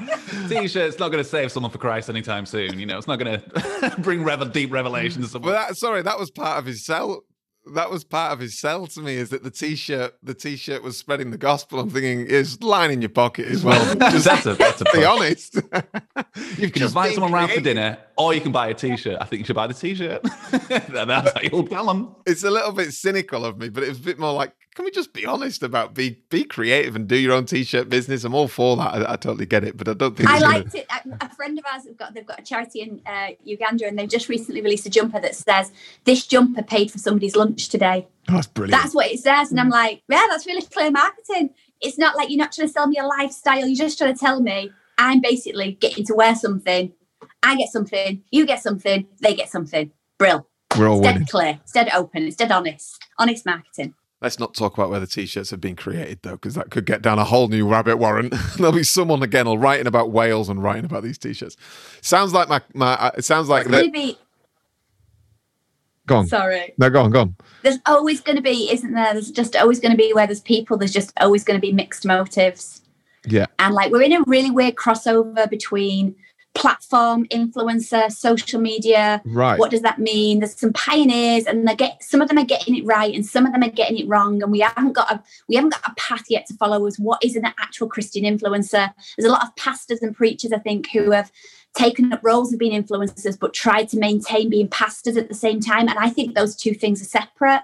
T-shirt's not going to save someone for Christ anytime soon. You know, it's not going to bring revel- deep revelation to someone. Well, that, sorry, that was part of his sell. That was part of his sell to me is that the t-shirt, the t-shirt was spreading the gospel. I'm thinking, is line in your pocket as well. that's a that's a be honest. You've can just invite been someone round for dinner, or you can buy a T-shirt. I think you should buy the T-shirt. That's how you'll tell them. It's a little bit cynical of me, but it's a bit more like, can we just be honest about be be creative and do your own t-shirt business? I'm all for that. I, I totally get it, but I don't think I it's gonna- liked it. A- A friend of ours have got they've got a charity in uh, Uganda, and they've just recently released a jumper that says, "This jumper paid for somebody's lunch today." Oh, that's brilliant. That's what it says, and I'm like, yeah, that's really clear marketing. It's not like you're not trying to sell me a lifestyle. You're just trying to tell me I'm basically getting to wear something. I get something, you get something, they get something. Brill. We're all It's dead winning. clear. It's dead open. It's dead honest. Honest marketing. Let's not talk about where the t-shirts have been created though, because that could get down a whole new rabbit warren. There'll be someone again all writing about Wales and writing about these t-shirts. Sounds like my my. uh, It sounds like It's going that. to be. Go on. Sorry. No, go on, go on. There's always going to be, isn't there? There's just always going to be where there's people. There's just always going to be mixed motives. Yeah. And like we're in a really weird crossover between platform, influencer, social media. Right. What does that mean? There's some pioneers, and they get some of them are getting it right, and some of them are getting it wrong. And we haven't got a we haven't got a path yet to follow as what is an actual Christian influencer. There's a lot of pastors and preachers, I think, who have taken up roles of being influencers, but tried to maintain being pastors at the same time. And I think those two things are separate.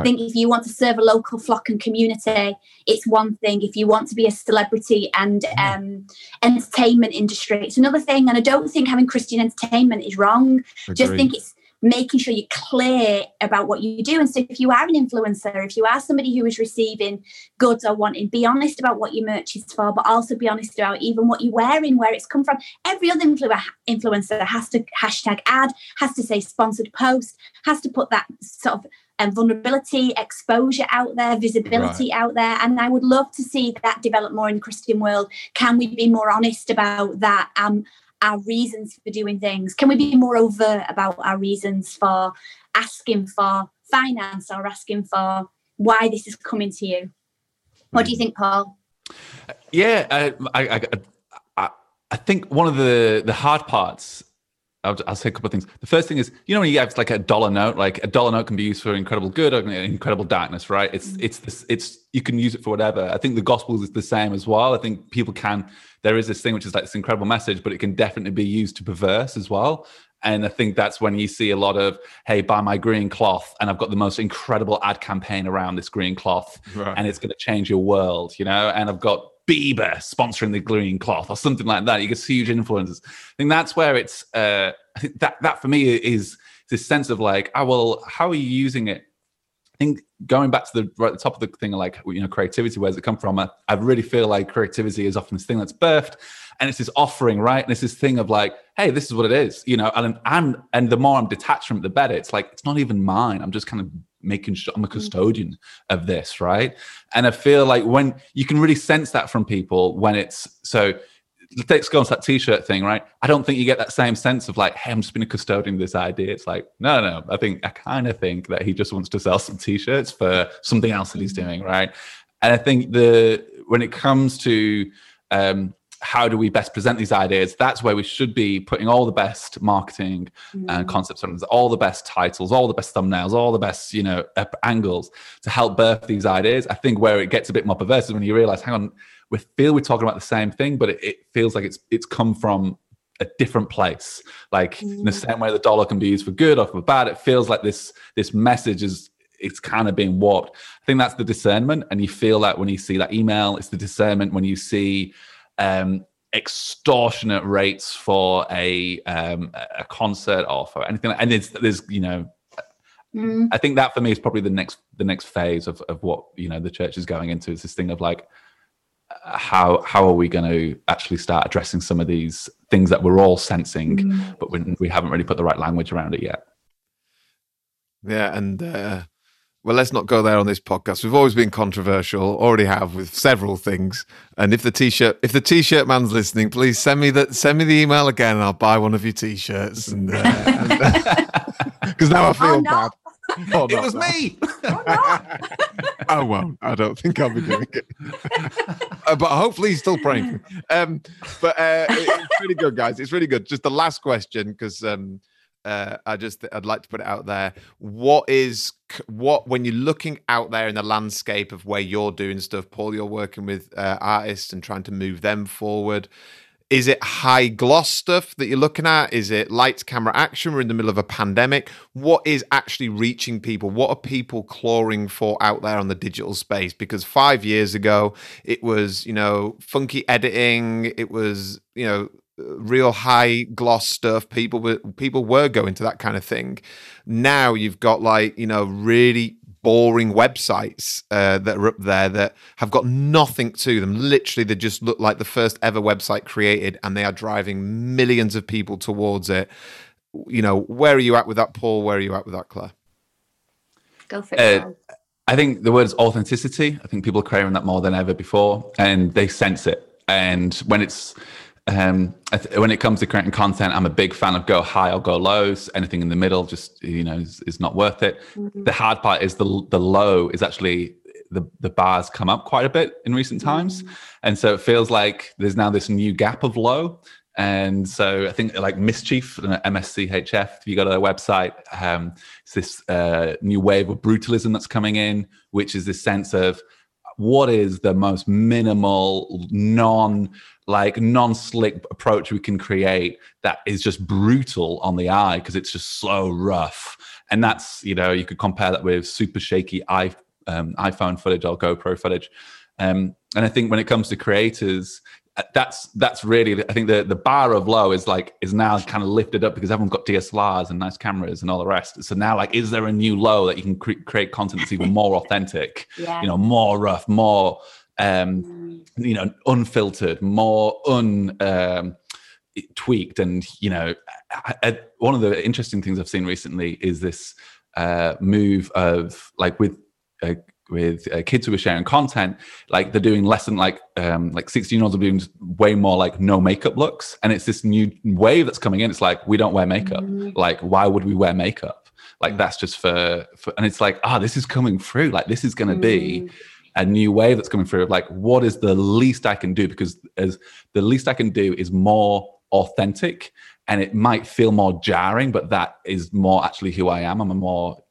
I think if you want to serve a local flock and community, it's one thing. If you want to be a celebrity and um, entertainment industry, it's another thing. And I don't think having Christian entertainment is wrong. Just think it's making sure you're clear about what you do. And so, if you are an influencer, if you are somebody who is receiving goods or wanting, be honest about what your merch is for, but also be honest about even what you're wearing, where it's come from. Every other influencer has to hashtag ad, has to say sponsored post, has to put that sort of um, vulnerability, exposure out there, visibility right. out there. And I would love to see that develop more in the Christian world. Can we be more honest about that? Um, our reasons for doing things? Can we be more overt about our reasons for asking for finance or asking for why this is coming to you? What do you think, Paul? Yeah, I, I, I, I think one of the the hard parts I'll, I'll, say a couple of things. The first thing is, you know, when you have like a dollar note, like a dollar note can be used for incredible good or incredible darkness, right? It's mm-hmm. it's this, it's you can use it for whatever. I think the gospel is the same as well. I think people can. There is this thing which is like this incredible message, but it can definitely be used to perverse as well. And I think that's when you see a lot of, hey, buy my green cloth, and I've got the most incredible ad campaign around this green cloth, right. and it's going to change your world, you know. And I've got Bieber sponsoring the green cloth or something like that. You get huge influences. I think that's where it's. Uh, I think that that for me is this sense of like, oh well, how are you using it? I think going back to the right the top of the thing, like you know, creativity. Where's it come from? I, I really feel like creativity is often this thing that's birthed, and it's this offering, right? And it's this thing of like, hey, this is what it is, you know. And I'm and the more I'm detached from it, the better. It's like it's not even mine. I'm just kind of making sure I'm a mm. custodian of this, right? And I feel like when you can really sense that from people when it's so let's go on to that t-shirt thing, right? I don't think you get that same sense of like, hey, I'm just being a custodian of this idea. It's like, no, no, I think I kind of think that he just wants to sell some t-shirts for something else that he's mm. doing, right? And I think the when it comes to um, how do we best present these ideas that's where we should be putting all the best marketing mm. and concepts all the best titles all the best thumbnails all the best you know angles to help birth these ideas i think where it gets a bit more perverse is when you realize hang on we feel we're talking about the same thing but it, it feels like it's it's come from a different place like mm. in the mm. same way the dollar can be used for good or for bad it feels like this this message is it's kind of being warped i think that's the discernment and you feel that when you see that email it's the discernment when you see um, extortionate rates for a um, a concert or for anything. And there's there's you know, mm. I think that for me is probably the next the next phase of of what you know the church is going into. Is this thing of like how how are we going to actually start addressing some of these things that we're all sensing, mm. but we, we haven't really put the right language around it yet. Yeah, and uh, well, let's not go there on this podcast. We've always been controversial, already have with several things. And if the t-shirt, if the t-shirt man's listening, please send me that, send me the email again, and I'll buy one of your t-shirts. And because uh, now I feel oh, no. bad. Oh, it was me. Oh, I won't. I don't think I'll be doing it. uh, but hopefully, he's still praying. Um, but uh, it's really good, guys. It's really good. Just the last question, because um, uh, I just I'd like to put it out there. What is what when you're looking out there in the landscape of where you're doing stuff, Paul? You're working with uh, artists and trying to move them forward. Is it high gloss stuff that you're looking at? Is it lights, camera, action? We're in the middle of a pandemic. What is actually reaching people? What are people clawing for out there on the digital space? Because five years ago, it was, you know, funky editing. It was, you know, real high gloss stuff. People were people were going to that kind of thing. Now you've got like you know really boring websites uh, that are up there that have got nothing to them. Literally they just look like the first ever website created and they are driving millions of people towards it. You know where are you at with that paul? Where are you at with that claire? Go for it uh, i think the word is authenticity. I think people are craving that more than ever before and they sense it. And when it's um, when it comes to creating content, I'm a big fan of go high or go lows. Anything in the middle, just you know, is, is not worth it. Mm-hmm. The hard part is the the low is actually the the bars come up quite a bit in recent times, mm-hmm. and so it feels like there's now this new gap of low. And so I think like Mischief, MSCHF, if you go to their website, um, it's this uh, new wave of brutalism that's coming in, which is this sense of what is the most minimal, non like non-slick approach we can create that is just brutal on the eye because it's just so rough. And that's you know you could compare that with super shaky i um, iphone footage or gopro footage. Um, and i think when it comes to creators that's that's really I think the the bar of low is like is now kind of lifted up because everyone's got DSLRs and nice cameras and all the rest. So now like is there a new low that you can cre- create content that's even more authentic? Yeah. You know, more rough, more um Mm. you know unfiltered, more un um tweaked and you know I, I, one of the interesting things I've seen recently is this uh move of like with uh, with uh, kids who are sharing content like they're doing less than like um like 16 year olds are doing way more like no makeup looks. And it's this new wave that's coming in. It's like we don't wear makeup. Mhm. like why would we wear makeup? Like that's just for, for and it's like ah this is coming through. Like this is going to be Mm. a new wave that's coming through of like what is the least i can do? Because as the least i can do is more authentic and it might feel more jarring but that is more actually who i am. I'm a more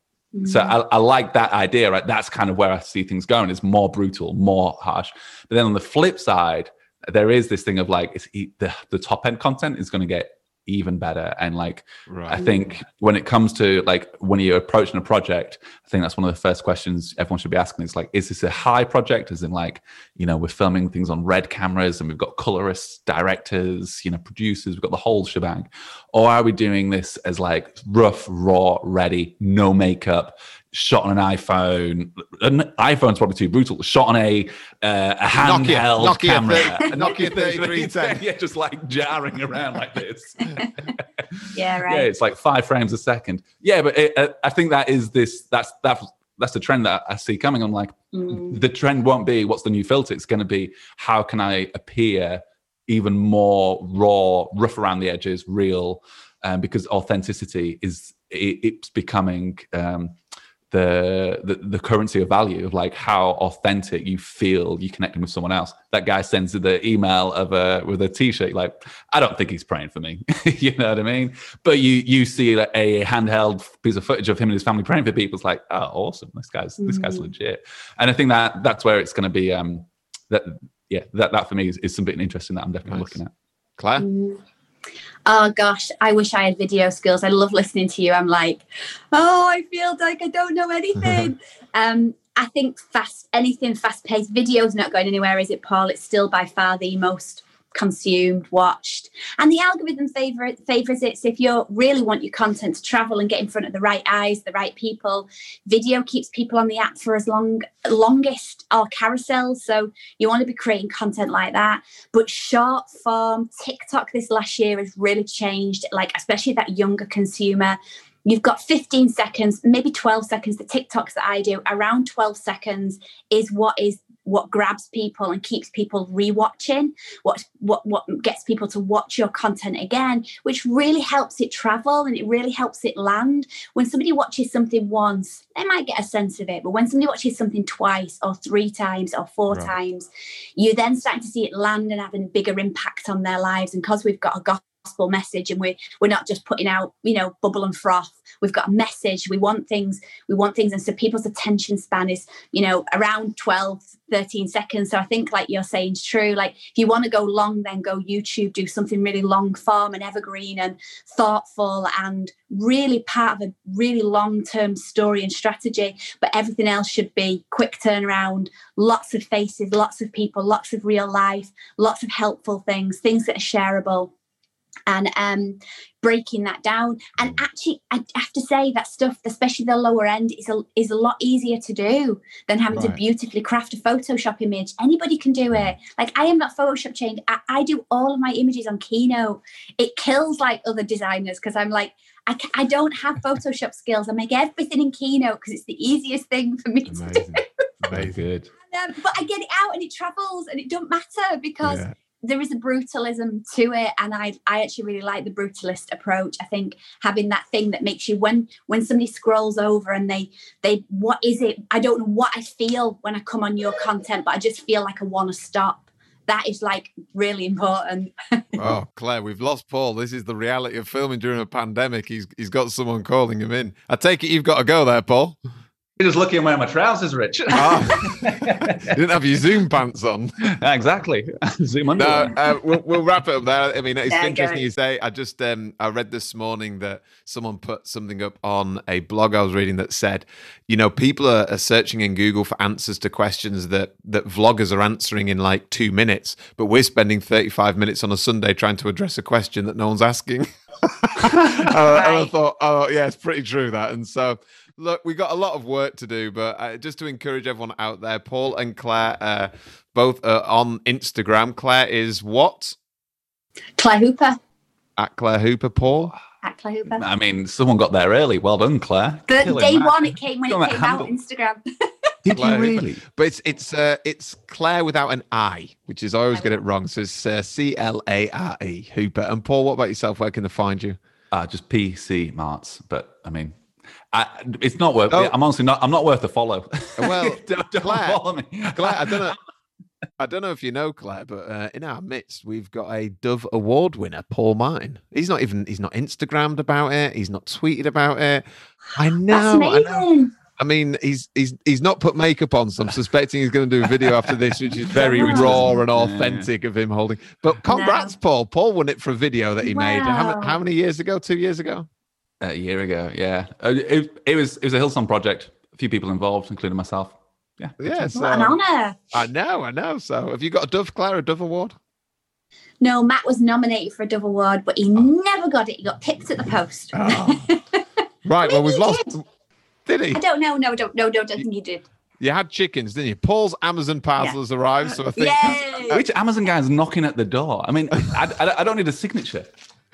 so Mm. I, I like that idea, right? That's kind of where I see things going. It's more brutal, more harsh. But then on the flip side, there is this thing of like it's the the top end content is going to get even better. And like I think when it comes to like when you're approaching a project, I think that's one of the first questions everyone should be asking is like, is this a high project? As in like, you know, we're filming things on red cameras and we've got colorists, directors, you know, producers, we've got the whole shebang. Or are we doing this as like rough, raw, ready, no makeup, shot on an iPhone? An iPhone's probably too brutal. Shot on a uh, a Nokia- handheld Nokia camera. 30 Nokia 3310. yeah, just like jarring around like this. yeah, right. Yeah, it's like five frames a second. Yeah, but it, uh, I think that is this. That's that's that's the trend that I see coming. I'm like, Mm. the trend won't be what's the new filter. It's going to be how can I appear even more raw, rough around the edges, real, um, because authenticity is it, it's becoming um, the, the the currency of value of like how authentic you feel you connecting with someone else. That guy sends the email of a with a t-shirt. Like, I don't think he's praying for me. you know what I mean? But you you see like a handheld piece of footage of him and his family praying for people. It's like, oh, awesome! This guy's this guy's Mhm. legit. And I think that that's where it's going to be. Um, that yeah, that that for me is, is something interesting that I'm definitely Nice. looking at. Claire? Mm. Oh gosh, I wish I had video skills. I love listening to you. I'm like, oh, I feel like I don't know anything. um, I think fast anything fast paced. Video's not going anywhere, is it, Paul? It's still by far the most consumed, watched, and the algorithm favor favors it. So if you really want your content to travel and get in front of the right eyes, the right people, video keeps people on the app for as long longest or carousels. So you want to be creating content like that. But short form, TikTok this last year has really changed, like especially that younger consumer. You've got 15 seconds, maybe 12 seconds. The TikToks that I do, around 12 seconds is what is what grabs people and keeps people rewatching, what what what gets people to watch your content again, which really helps it travel and it really helps it land. When somebody watches something once, they might get a sense of it, but when somebody watches something twice or three times or four Right. times, you're then start to see it land and having a bigger impact on their lives. And because we've got a gospel message and we're we're not just putting out, you know, bubble and froth. We've got a message. We want things, we want things. And so people's attention span is, you know, around 12, 13 seconds. So I think like you're saying is true. Like if you want to go long, then go YouTube, do something really long form and evergreen and thoughtful and really part of a really long-term story and strategy. But everything else should be quick turnaround, lots of faces, lots of people, lots of real life, lots of helpful things, things that are shareable. And um, breaking that down, and actually, I have to say that stuff, especially the lower end, is a is a lot easier to do than having to beautifully craft a Photoshop image. Anybody can do it. Like I am not Photoshop trained. I, I do all of my images on Keynote. It kills like other designers because I'm like, I, I don't have Photoshop skills. I make everything in Keynote because it's the easiest thing for me to do. Very Amazing. good. Um, but I get it out and it travels and it don't matter because Yeah. There is a brutalism to it and I, I actually really like the brutalist approach i think having that thing that makes you when when somebody scrolls over and they they what is it i don't know what i feel when i come on your content but i just feel like i want to stop that is like really important Oh, Claire, we've lost Paul. This is the reality of filming during a pandemic. He's he's got someone calling him in. I take it you've got to go there, Paul. You're just looking at wearing my trousers, Rich. Oh. you didn't have your Zoom pants on. exactly. Zoom under. No, uh, we'll, we'll wrap it up there. I mean, it's There you interesting you say. I just um, I read this morning that someone put something up on a blog I was reading that said, you know, people are, are searching in Google for answers to questions that that vloggers are answering in like two minutes, but we're spending thirty five minutes on a Sunday trying to address a question that no one's asking. Uh, and I thought, oh yeah, it's pretty true that. And so, look, we got a lot of work to do, but uh, just to encourage everyone out there, Paul and Claire, uh, both uh, on Instagram. Claire is what Claire Hooper. at Claire Hooper. Paul. At Claire Hooper. I mean, someone got there early. Well done, Claire. But Killing day that. one, it came when Got it that came handle. out Instagram. Did Claire you Hooper. really? But it's it's uh, it's Claire without an I, which is I always get it wrong. So it's uh, C L A R E Hooper. And Paul, what about yourself? Where can they find you? Uh, just PC Marts. But I mean, I, it's not worth. Oh. I'm honestly not. I'm not worth a follow. Well, don't, don't Claire- follow me. Claire, I don't know. I don't know if you know Claire, but uh, in our midst, we've got a Dove Award winner, Paul Martin. He's not even he's not Instagrammed about it. He's not tweeted about it. I That's know. I, know. I mean, he's he's he's not put makeup on, so I'm suspecting he's going to do a video after this, which is very Wow. raw and Yeah. authentic of him holding. But congrats, Paul! Paul won it for a video that he made. How, how many years ago? Two years ago? A year ago. Yeah, Uh, it, it was it was a Hillsong project. A few people involved, including myself. Yeah. Yeah. So, What an honour. I know, I know. So, have you got a Dove, Clara Dove Award? No, Matt was nominated for a Dove Award, but he never got it. He got picked at the post. Oh. Right. Well, we've lost. Did he? I don't know. No, don't, no, no, don't think he did. You had chickens, didn't you? Paul's Amazon parcel has arrived, so I think. Yay! Which Amazon guy is knocking at the door? I mean, I, I, I don't need a signature.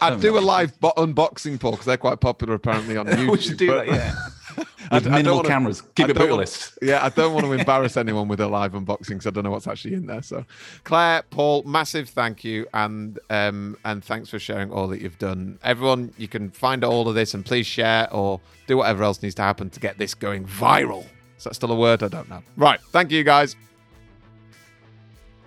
I'd do a live bo- unboxing, Paul, because they're quite popular apparently on YouTube. we should do but- that. Yeah. I- I With don't minimal wanna- cameras. I Keep it brutalist. Yeah, I don't want to embarrass anyone with a live unboxing because I don't know what's actually in there. So, Claire, Paul, massive thank you, and um, and thanks for sharing all that you've done. Everyone, you can find all of this and please share or do whatever else needs to happen to get this going viral. Is that still a word? I don't know. Right, thank you guys.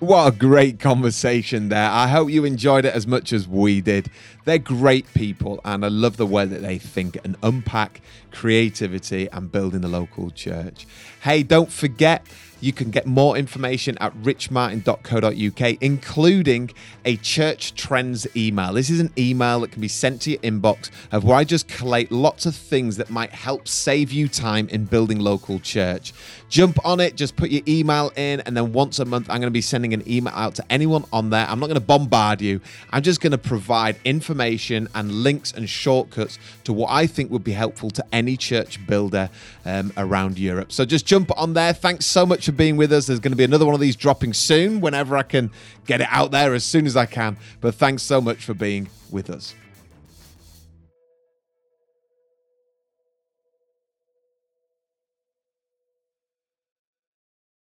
What a great conversation there. I hope you enjoyed it as much as we did. They're great people, and I love the way that they think and unpack creativity and building the local church. Hey, don't forget, you can get more information at richmartin.co.uk, including a church trends email. This is an email that can be sent to your inbox of where I just collate lots of things that might help save you time in building local church. Jump on it, just put your email in, and then once a month, I'm going to be sending an email out to anyone on there. I'm not going to bombard you, I'm just going to provide information and links and shortcuts to what I think would be helpful to any church builder um, around Europe. So just jump on there. Thanks so much for being with us. There's going to be another one of these dropping soon whenever I can get it out there as soon as I can. But thanks so much for being with us.